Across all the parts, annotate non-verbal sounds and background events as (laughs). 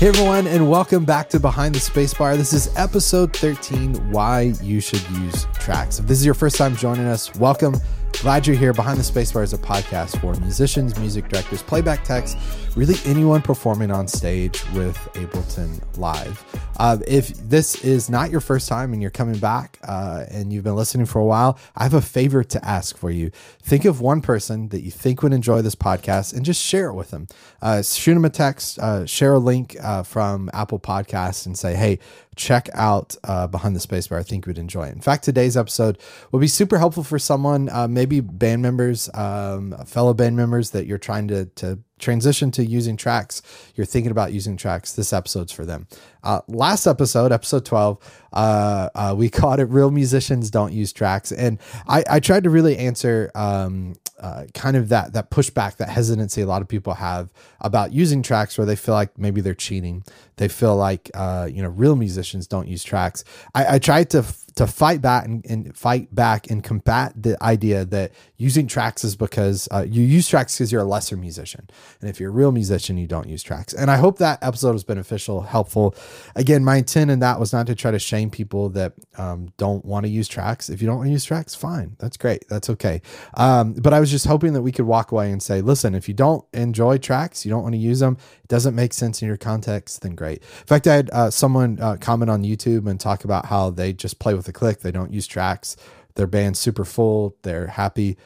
Hey everyone, and welcome back to Behind the Spacebar. This is episode 13 Why You Should Use Tracks. If this is your first time joining us, welcome. Glad you're here. Behind the Spacebar is a podcast for musicians, music directors, playback techs, really anyone performing on stage with Ableton Live. Uh, if this is not your first time and you're coming back uh, and you've been listening for a while, I have a favor to ask for you. Think of one person that you think would enjoy this podcast and just share it with them. Uh, shoot them a text, uh, share a link uh, from Apple Podcasts, and say, hey, check out uh, Behind the Spacebar. I think you would enjoy it. In fact, today's episode will be super helpful for someone, uh, maybe band members, um, fellow band members that you're trying to, to transition to using tracks. You're thinking about using tracks. This episode's for them. Uh, last episode, episode 12, uh, uh, we (laughs) called it Real Musicians Don't Use Tracks. And I, I tried to really answer um, uh, kind of that that pushback, that hesitancy a lot of people have about using tracks where they feel like maybe they're cheating. They feel like uh, you know real musicians don't use tracks. I, I tried to to fight back and, and, fight back and combat the idea that using tracks is because uh, you use tracks because you're a lesser musician, and if you're a real musician, you don't use tracks. And I hope that episode was beneficial, helpful. Again, my intent in that was not to try to shame people that um, don't want to use tracks. If you don't want to use tracks, fine, that's great, that's okay. Um, but I was just hoping that we could walk away and say, listen, if you don't enjoy tracks, you don't want to use them, it doesn't make sense in your context, then great. In fact, I had uh, someone uh, comment on YouTube and talk about how they just play with click, they don't use tracks, their band's super full, they're happy.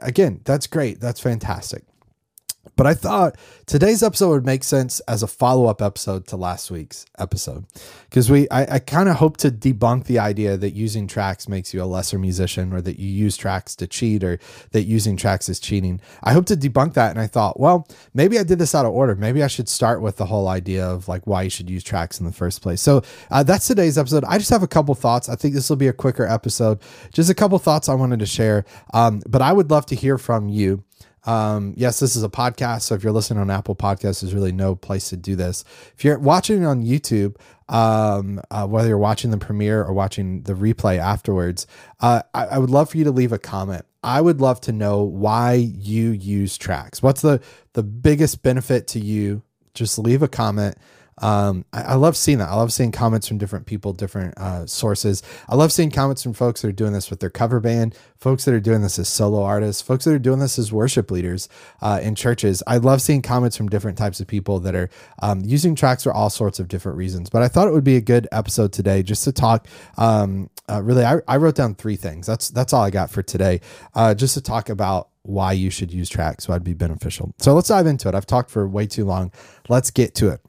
Again, that's great, that's fantastic. But I thought today's episode would make sense as a follow up episode to last week's episode because we I, I kind of hope to debunk the idea that using tracks makes you a lesser musician or that you use tracks to cheat or that using tracks is cheating. I hope to debunk that, and I thought, well, maybe I did this out of order. Maybe I should start with the whole idea of like why you should use tracks in the first place. So uh, that's today's episode. I just have a couple thoughts. I think this will be a quicker episode. Just a couple thoughts I wanted to share, um, but I would love to hear from you. Um, yes, this is a podcast. So if you're listening on Apple Podcasts, there's really no place to do this. If you're watching on YouTube, um, uh, whether you're watching the premiere or watching the replay afterwards, uh, I, I would love for you to leave a comment. I would love to know why you use tracks. What's the the biggest benefit to you? Just leave a comment um, I, I, love seeing that. I love seeing comments from different people, different uh, sources. I love seeing comments from folks that are doing this with their cover band, folks that are doing this as solo artists, folks that are doing this as worship leaders uh, in churches. I love seeing comments from different types of people that are um, using tracks for all sorts of different reasons. But I thought it would be a good episode today just to talk. Um, uh, really, I, I, wrote down three things. That's that's all I got for today. Uh, just to talk about why you should use tracks, I'd be beneficial. So let's dive into it. I've talked for way too long. Let's get to it.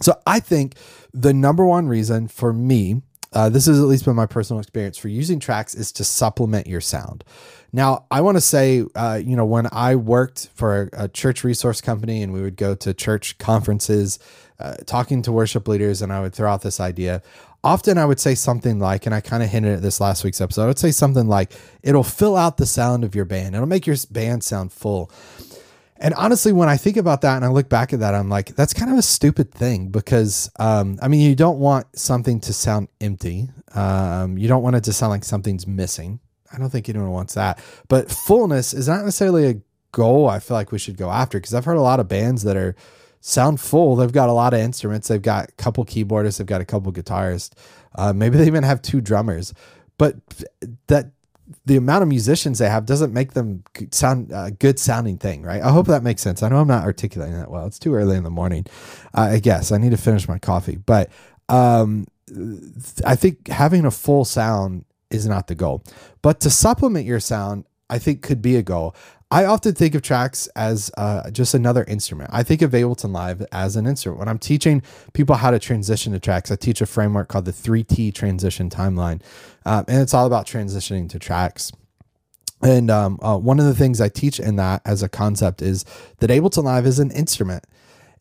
So I think the number one reason for me, uh, this has at least been my personal experience for using tracks, is to supplement your sound. Now, I want to say, uh, you know, when I worked for a, a, church resource company and we would go to church conferences, uh, talking to worship leaders, and I would throw out this idea. Often I would say something like, and I kind of hinted at this last week's episode, I would say something like, it'll fill out the sound of your band, it'll make your band sound full. And honestly, when I think about that and I look back at that, I'm like, that's kind of a stupid thing because, um, I mean, you don't want something to sound empty. Um, you don't want it to sound like something's missing. I don't think anyone wants that. But fullness is not necessarily a goal I feel like we should go after because I've heard a lot of bands that are sound full. They've got a lot of instruments. They've got a couple keyboardists. They've got a couple guitarists. Uh, maybe they even have two drummers. But that the amount of musicians they have doesn't make them sound uh, good sounding thing, right? I hope that makes sense. I know I'm not articulating that well. It's too early in the morning. Uh, I guess I need to finish my coffee, but um, I think having a full sound is not the goal. But to supplement your sound, I think could be a goal. I often think of tracks as uh, just another instrument. I think of Ableton Live as an instrument. When I'm teaching people how to transition to tracks, I teach a framework called the 3T transition timeline. Um, and it's all about transitioning to tracks. And um, uh, one of the things I teach in that as a concept is that Ableton Live is an instrument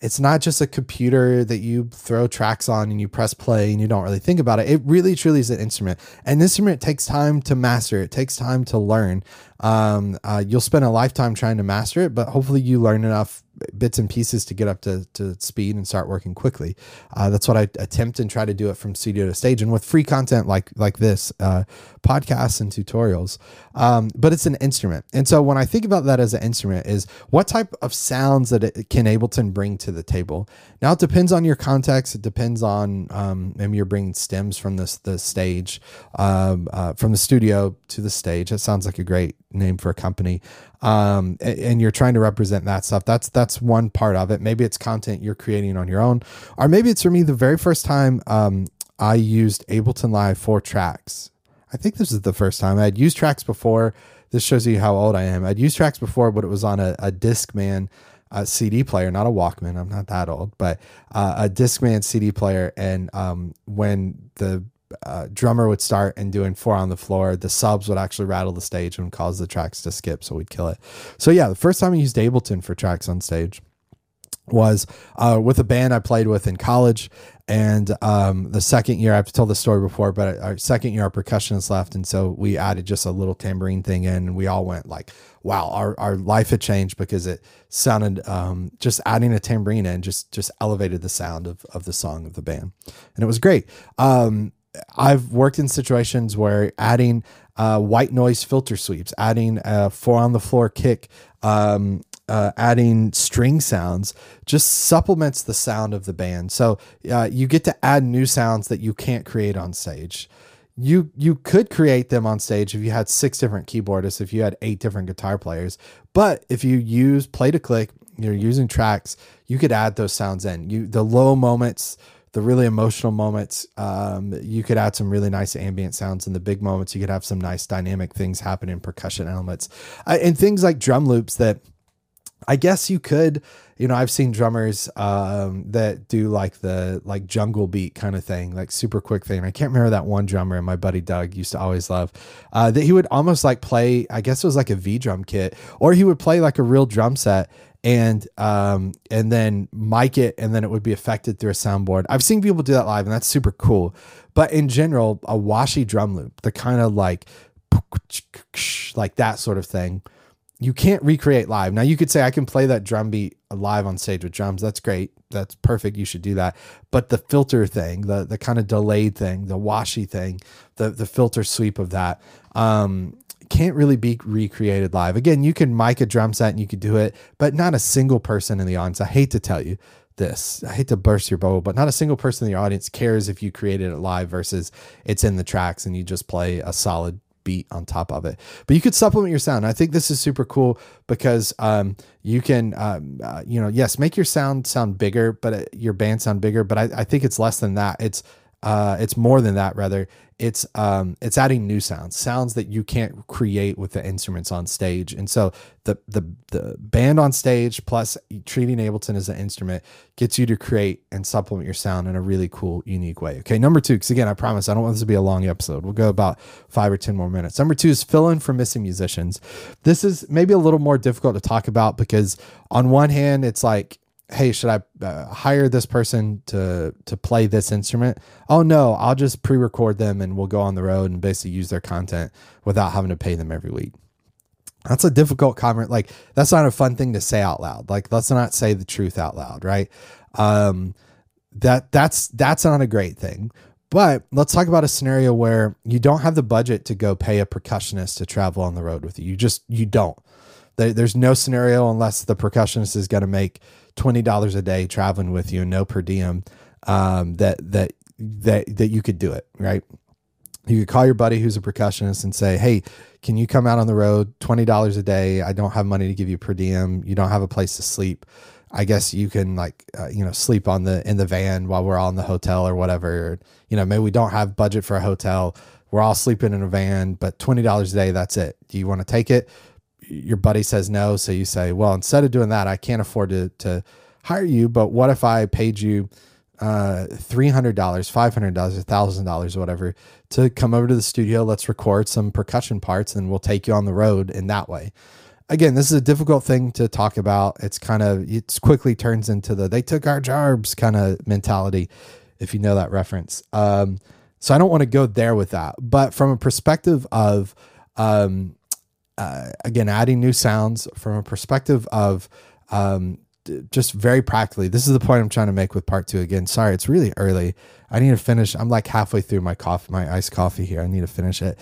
it's not just a computer that you throw tracks on and you press play and you don't really think about it. It really truly is an instrument. An instrument takes time to master. It takes time to learn. Um, uh, you'll spend a lifetime trying to master it, but hopefully you learn enough bits and pieces to get up to, to speed and start working quickly. Uh, that's what I attempt and try to do it from studio to stage, and with free content like like this, uh, podcasts and tutorials. Um, but it's an instrument, and so when I think about that as an instrument, is what type of sounds that it can Ableton bring to the table. Now it depends on your context. It depends on um, maybe you're bringing stems from this the stage, um, uh, from the studio to the stage. That sounds like a great name for a company um, and you're trying to represent that stuff. That's that's one part of it. Maybe it's content you're creating on your own, or maybe it's for me the very first time um, I used Ableton Live for tracks. I think this is the first time I'd used tracks before. This shows you how old I am. I'd used tracks before, but it was on a, a Discman a CD player, not a Walkman. I'm not that old, but uh, a Discman CD player. And um, when the uh, drummer would start and doing four on the floor, the subs would actually rattle the stage and cause the tracks to skip, so we'd kill it. So yeah, the first time I used Ableton for tracks on stage was uh, with a band I played with in college. And um, the second year, I've told the story before, but our second year, our percussionists left. And so we added just a little tambourine thing in, and we all went like, wow, our, our life had changed because it sounded um, just adding a tambourine in just just elevated the sound of, of the song of the band. And it was great. Um, I've worked in situations where adding uh, white noise filter sweeps, adding a four on the floor kick, um, uh, adding string sounds just supplements the sound of the band. So uh, you get to add new sounds that you can't create on stage. You you could create them on stage if you had six different keyboardists, if you had eight different guitar players. But if you use play to click, you're using tracks, you could add those sounds in. You the low moments the really emotional moments, um, you could add some really nice ambient sounds. In the big moments, you could have some nice dynamic things happen in percussion elements uh, and things like drum loops that I guess you could, you know, I've seen drummers um, that do like the like jungle beat kind of thing, like super quick thing. I can't remember that one drummer, my buddy Doug used to always love uh, that he would almost like play. I guess it was like a V drum kit, or he would play like a real drum set and um and then mic it and then it would be affected through a soundboard. I've seen people do that live and that's super cool. But in general, a washy drum loop, the kind of like like that sort of thing, you can't recreate live. Now you could say I can play that drum beat live on stage with drums. That's great. That's perfect. You should do that. But the filter thing, the the kind of delayed thing, the washy thing, the the filter sweep of that, um, can't really be recreated live. Again, you can mic a drum set and you could do it, but not a single person in the audience. I hate to tell you this. I hate to burst your bubble, but not a single person in the audience cares if you created it live versus it's in the tracks and you just play a solid beat on top of it. But you could supplement your sound. I think this is super cool because um, you can, um, uh, you know, yes, make your sound sound bigger, but uh, your band sound bigger. But I, I think it's less than that. It's uh, it's more than that rather. It's um it's adding new sounds sounds that you can't create with the instruments on stage. And so the the the band on stage plus treating ableton as an instrument gets you to create and supplement your sound in a really cool unique way. Okay number two because again i promise i don't want this to be a long episode. We'll go about five or ten more minutes. Number two is fill in for missing musicians. This is maybe a little more difficult to talk about because on one hand it's like hey should i uh, hire this person to to play this instrument? Oh no i'll just pre-record them and we'll go on the road and basically use their content without having to pay them every week. That's a difficult comment. Like that's not a fun thing to say out loud. Like let's not say the truth out loud right? Um that that's that's not a great thing. But let's talk about a scenario where you don't have the budget to go pay a percussionist to travel on the road with you. You just you don't. There, there's no scenario unless the percussionist is going to make twenty dollars a day traveling with you, no per diem, um, that that that that you could do it, right? You could call your buddy who's a percussionist and say, "Hey, can you come out on the road? Twenty dollars a day. I don't have money to give you per diem. You don't have a place to sleep. I guess you can like uh, you know sleep on the in the van while we're all in the hotel or whatever. You know, maybe we don't have budget for a hotel. We're all sleeping in a van, but twenty dollars a day. That's it. Do you want to take it? Your buddy says no. So you say, well, instead of doing that, I can't afford to, to hire you. But what if I paid you uh, $300, $500, $1,000 whatever to come over to the studio? Let's record some percussion parts and we'll take you on the road in that way. Again, this is a difficult thing to talk about. It's kind of, it quickly turns into the they took our jobs kind of mentality, if you know that reference. Um, so I don't want to go there with that. But from a perspective of, um, uh, again, adding new sounds from a perspective of um, just very practically, this is the point I'm trying to make with part two. Again, sorry, it's really early. I need to finish. I'm like halfway through my coffee, my iced coffee here. I need to finish it.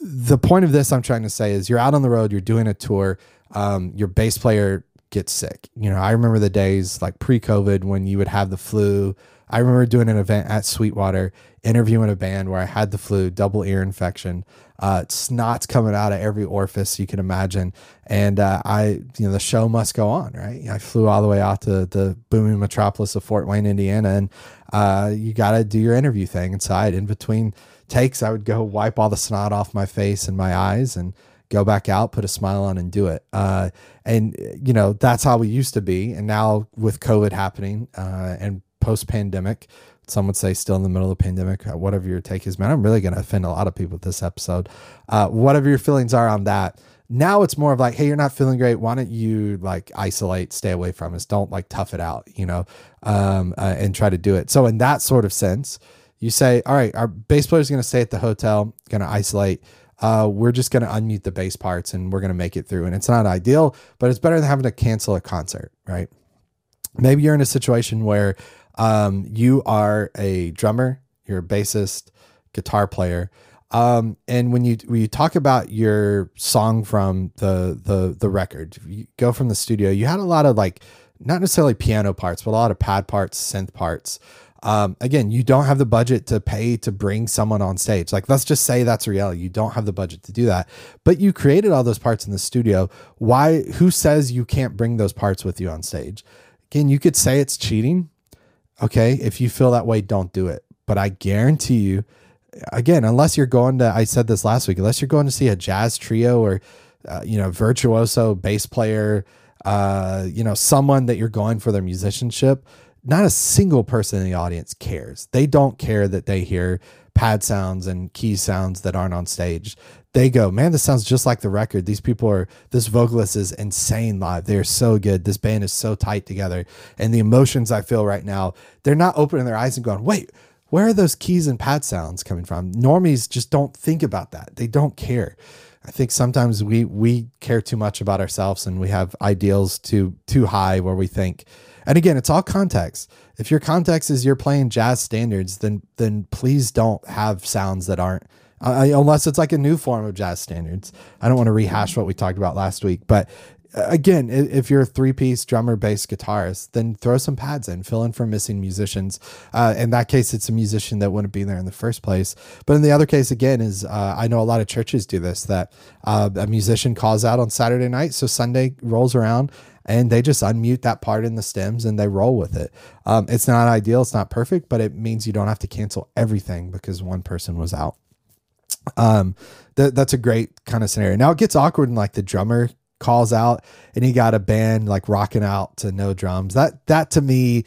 The point of this I'm trying to say is you're out on the road, you're doing a tour, um, your bass player gets sick. You know, I remember the days like pre COVID when you would have the flu. I remember doing an event at Sweetwater, interviewing a band where I had the flu, double ear infection, uh, snot's coming out of every orifice you can imagine, and uh, I, you know, the show must go on, right? I flew all the way out to the booming metropolis of Fort Wayne, Indiana, and uh, you got to do your interview thing inside. In between takes, I would go wipe all the snot off my face and my eyes, and go back out, put a smile on, and do it. Uh, and you know that's how we used to be. And now with COVID happening uh, and post pandemic, some would say still in the middle of the pandemic. Uh, whatever your take is, man, I'm really going to offend a lot of people with this episode. Uh, whatever your feelings are on that. Now it's more of like, hey, you're not feeling great. Why don't you like isolate, stay away from us? Don't like tough it out, you know, um, uh, and try to do it. So in that sort of sense, you say, all right, our bass player is going to stay at the hotel, going to isolate uh, we're just going to unmute the bass parts and we're going to make it through. And it's not ideal, but it's better than having to cancel a concert, right? Maybe you're in a situation where um, you are a drummer, you're a bassist, guitar player. Um, and when you when you talk about your song from the the the record, you go from the studio, you had a lot of like not necessarily piano parts, but a lot of pad parts, synth parts. Um, again, you don't have the budget to pay to bring someone on stage. Like, let's just say that's reality. You don't have the budget to do that, but you created all those parts in the studio. Why? Who says you can't bring those parts with you on stage? Again, you could say it's cheating. Okay. If you feel that way, don't do it. But I guarantee you, again, unless you're going to, I said this last week, unless you're going to see a jazz trio or, uh, you know, virtuoso bass player, uh, you know, someone that you're going for their musicianship, not a single person in the audience cares. They don't care that they hear pad sounds and key sounds that aren't on stage. They go, man, this sounds just like the record. These people are, this vocalist is insane live. They're so good. This band is so tight together. And the emotions I feel right now, they're not opening their eyes and going, wait, where are those keys and pad sounds coming from? Normies just don't think about that. They don't care. I think sometimes we we care too much about ourselves and we have ideals too too high where we think and again, it's all context. If your context is you're playing jazz standards, then then please don't have sounds that aren't uh, unless it's like a new form of jazz standards. I don't want to rehash what we talked about last week, but uh, again, if you're a three piece drummer, bass, guitarist, then throw some pads in, fill in for missing musicians. Uh, in that case, it's a musician that wouldn't be there in the first place. But in the other case, again, is uh, I know a lot of churches do this that uh, a musician calls out on Saturday night, so Sunday rolls around and they just unmute that part in the stems and they roll with it. Um, it's not ideal, it's not perfect, but it means you don't have to cancel everything because one person was out. Um, th- that's a great kind of scenario. Now it gets awkward and like the drummer calls out and he got a band like rocking out to no drums. That that to me,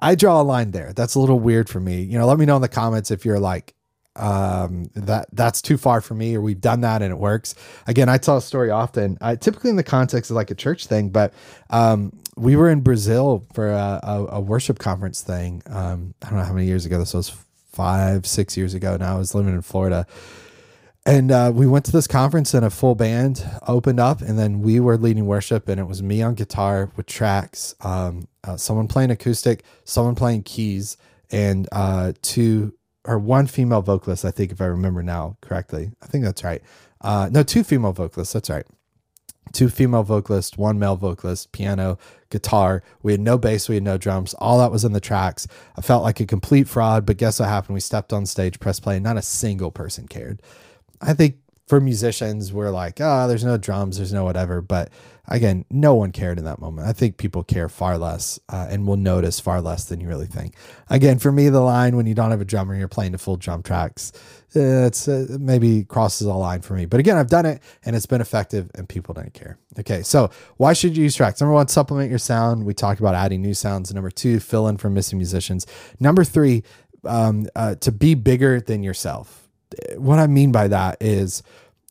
I draw a line there. That's a little weird for me. You know, let me know in the comments if you're like, um that that's too far for me or we've done that and it works again i tell a story often I, typically in the context of like a church thing but um we were in brazil for a, a, a worship conference thing um i don't know how many years ago this was five six years ago now i was living in florida and uh, we went to this conference and a full band opened up and then we were leading worship and it was me on guitar with tracks um, uh, someone playing acoustic someone playing keys and uh, two or one female vocalist, I think, if I remember now correctly. I think that's right. Uh, no, two female vocalists. That's right. Two female vocalists, one male vocalist, piano, guitar. We had no bass, we had no drums. All that was in the tracks. I felt like a complete fraud, but guess what happened? We stepped on stage, press play, and not a single person cared. I think for musicians, we're like, oh, there's no drums, there's no whatever. But again, no one cared in that moment. I think people care far less uh, and will notice far less than you really think. Again, for me, the line when you don't have a drummer, you're playing the full drum tracks, uh, it's uh, maybe crosses a line for me. But again, I've done it and it's been effective and people don't care. Okay, so why should you use tracks? Number one, supplement your sound. We talked about adding new sounds. Number two, fill in for missing musicians. Number three, um, uh, to be bigger than yourself what I mean by that is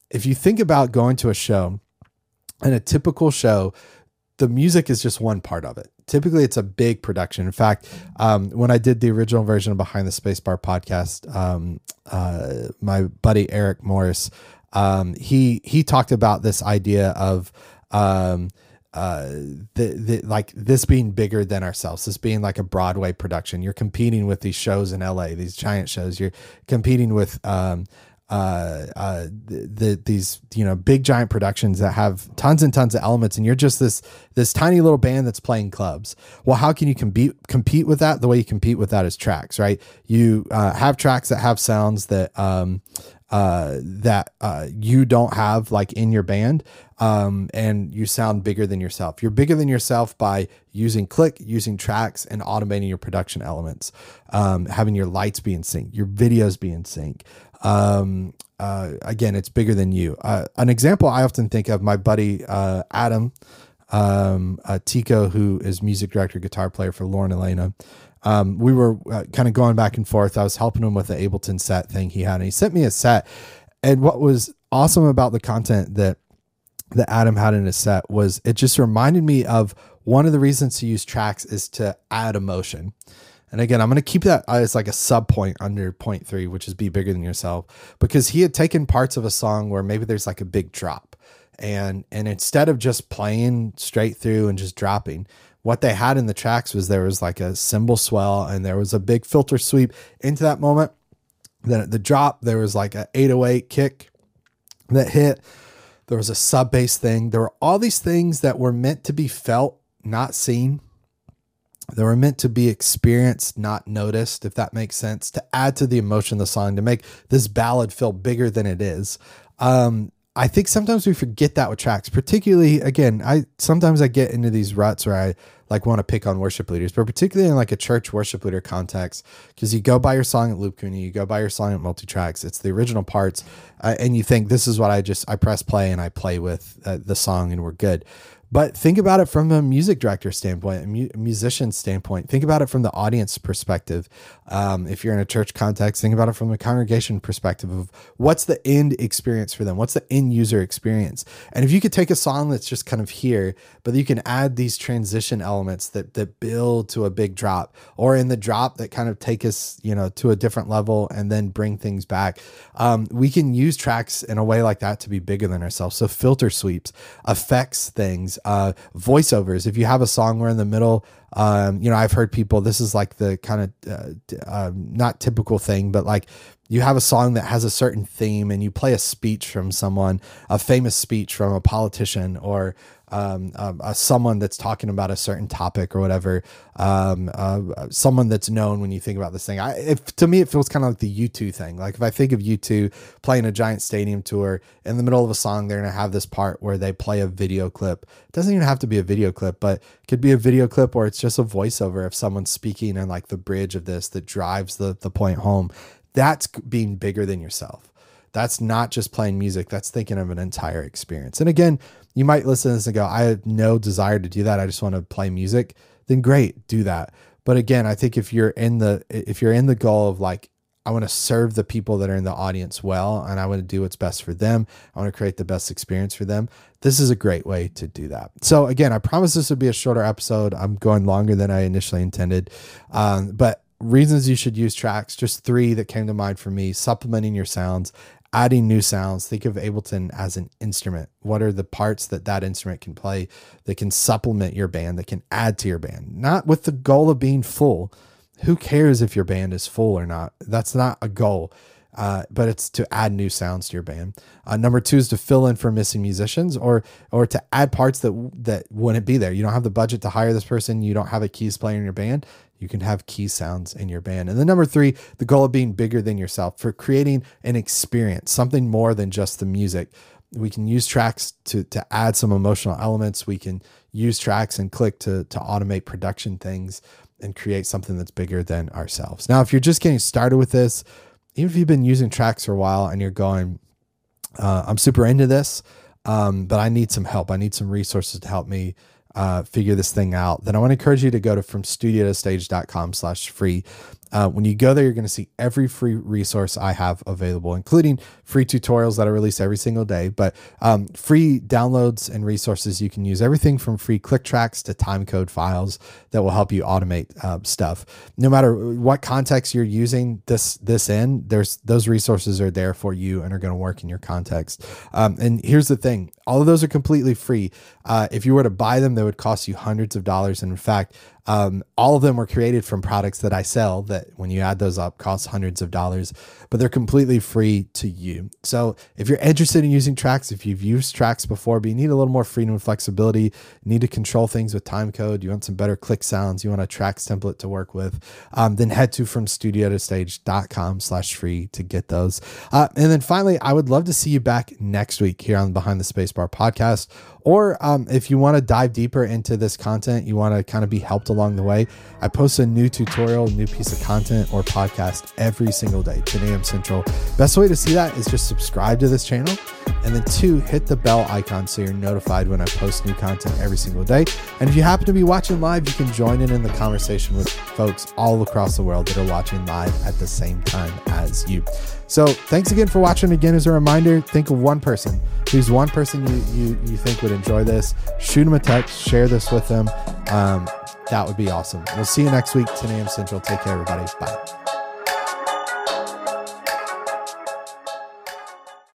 if you think about going to a show and a typical show, the music is just one part of it. Typically, it's a big production. In fact, um, when I did the original version of Behind the Spacebar podcast, um, uh, my buddy Eric Morris, um, he he talked about this idea of um, uh, the, the like this being bigger than ourselves, this being like a Broadway production. You're competing with these shows in LA, these giant shows. You're competing with um, uh, uh, the, the, these you know big giant productions that have tons and tons of elements, and you're just this this tiny little band that's playing clubs. Well, how can you compete compete with that? The way you compete with that is tracks, right? You uh, have tracks that have sounds that um, uh, that uh, you don't have like in your band, um, and you sound bigger than yourself. You're bigger than yourself by using click, using tracks, and automating your production elements. Um, having your lights be in sync, your videos be in sync. Um, uh, again, it's bigger than you. Uh, an example I often think of my buddy uh, Adam um, uh, Tico, who is music director, guitar player for Lauren Alaina um, we were uh, kind of going back and forth. I was helping him with the Ableton set thing he had, and he sent me a set. And what was awesome about the content that that Adam had in his set was it just reminded me of one of the reasons to use tracks is to add emotion. And again, I'm going to keep that as like a sub point under point three, which is be bigger than yourself, because he had taken parts of a song where maybe there's like a big drop, and and instead of just playing straight through and just dropping, what they had in the tracks was there was like a cymbal swell and there was a big filter sweep into that moment. Then at the drop, there was like an 808 kick that hit. There was a sub bass thing. There were all these things that were meant to be felt, not seen. They were meant to be experienced, not noticed, if that makes sense, to add to the emotion of the song, to make this ballad feel bigger than it is. Um, I think sometimes we forget that with tracks, particularly again, I sometimes I get into these ruts where I like want to pick on worship leaders, but particularly in like a church worship leader context, because you go by your song at Loop Community, you go by your song at MultiTracks, it's the original parts, uh, and you think this is what I just I press play and I play with uh, the song and we're good. But think about it from a music director standpoint, a mu- musician standpoint. Think about it from the audience perspective. Um, if you're in a church context, think about it from the congregation perspective of what's the end experience for them? What's the end user experience? And if you could take a song that's just kind of here, but you can add these transition elements that that build to a big drop, or in the drop that kind of take us, you know, to a different level and then bring things back. Um, we can use tracks in a way like that to be bigger than ourselves. So filter sweeps, affects things uh, voiceovers. If you have a song where in the middle, um, you know, I've heard people, this is like the kind of uh, uh, not typical thing, but like you have a song that has a certain theme and you play a speech from someone, a famous speech from a politician or um, uh, someone that's talking about a certain topic or whatever, um, uh, someone that's known when you think about this thing. I, if to me, it feels kind of like the U2 thing. Like if I think of U2 playing a giant stadium tour in the middle of a song, they're going to have this part where they play a video clip. It doesn't even have to be a video clip, but it could be a video clip or it's just a voiceover of someone speaking and like the bridge of this that drives the, the point home. That's being bigger than yourself. That's not just playing music, that's thinking of an entire experience. And again, you might listen to this and go, I have no desire to do that. I just want to play music. Then great, do that. But again, I think if you're in the if you're in the goal of like I want to serve the people that are in the audience well and I want to do what's best for them. I want to create the best experience for them. This is a great way to do that. So, again, I promise this would be a shorter episode. I'm going longer than I initially intended. Um, but reasons you should use tracks, just three that came to mind for me supplementing your sounds, adding new sounds. Think of Ableton as an instrument. What are the parts that that instrument can play that can supplement your band, that can add to your band? Not with the goal of being full. Who cares if your band is full or not? That's not a goal. Uh, but it's to add new sounds to your band. Uh, number two is to fill in for missing musicians, or or to add parts that that wouldn't be there. You don't have the budget to hire this person. You don't have a keys player in your band. You can have key sounds in your band. And then number three, the goal of being bigger than yourself for creating an experience, something more than just the music. We can use tracks to to add some emotional elements. We can use tracks and click to to automate production things and create something that's bigger than ourselves. Now, if you're just getting started with this, even if you've been using tracks for a while and you're going, uh, I'm super into this, um, but I need some help. I need some resources to help me uh, figure this thing out, then I want to encourage you to go to from studio to stage.com slash free. Uh, when you go there, you're going to see every free resource I have available, including free tutorials that I release every single day, but um, free downloads and resources you can use. Everything from free click tracks to time code files that will help you automate uh, stuff. No matter what context you're using this this in, there's those resources are there for you and are going to work in your context. Um, and here's the thing: all of those are completely free. Uh, if you were to buy them, they would cost you hundreds of dollars. And in fact, um, all of them were created from products that I sell that when you add those up costs hundreds of dollars, but they're completely free to you. So if you're interested in using tracks, if you've used tracks before, but you need a little more freedom and flexibility, need to control things with time code, you want some better click sounds, you want a tracks template to work with, um, then head to from studio to stage.com slash free to get those. Uh, and then finally, I would love to see you back next week here on Behind the Spacebar podcast or um, if you want to dive deeper into this content, you want to kind of be helped along the way, I post a new tutorial, new piece of content or podcast every single day, 10 a.m. Central. Best way to see that is just subscribe to this channel. And then two, hit the bell icon so you're notified when I post new content every single day. And if you happen to be watching live, you can join in in the conversation with folks all across the world that are watching live at the same time as you. So thanks again for watching. Again, as a reminder, think of one person. Who's one person you, you, you think would enjoy this? Shoot them a text, share this with them. Um, that would be awesome. We'll see you next week, 10 a.m. Central. Take care, everybody. Bye.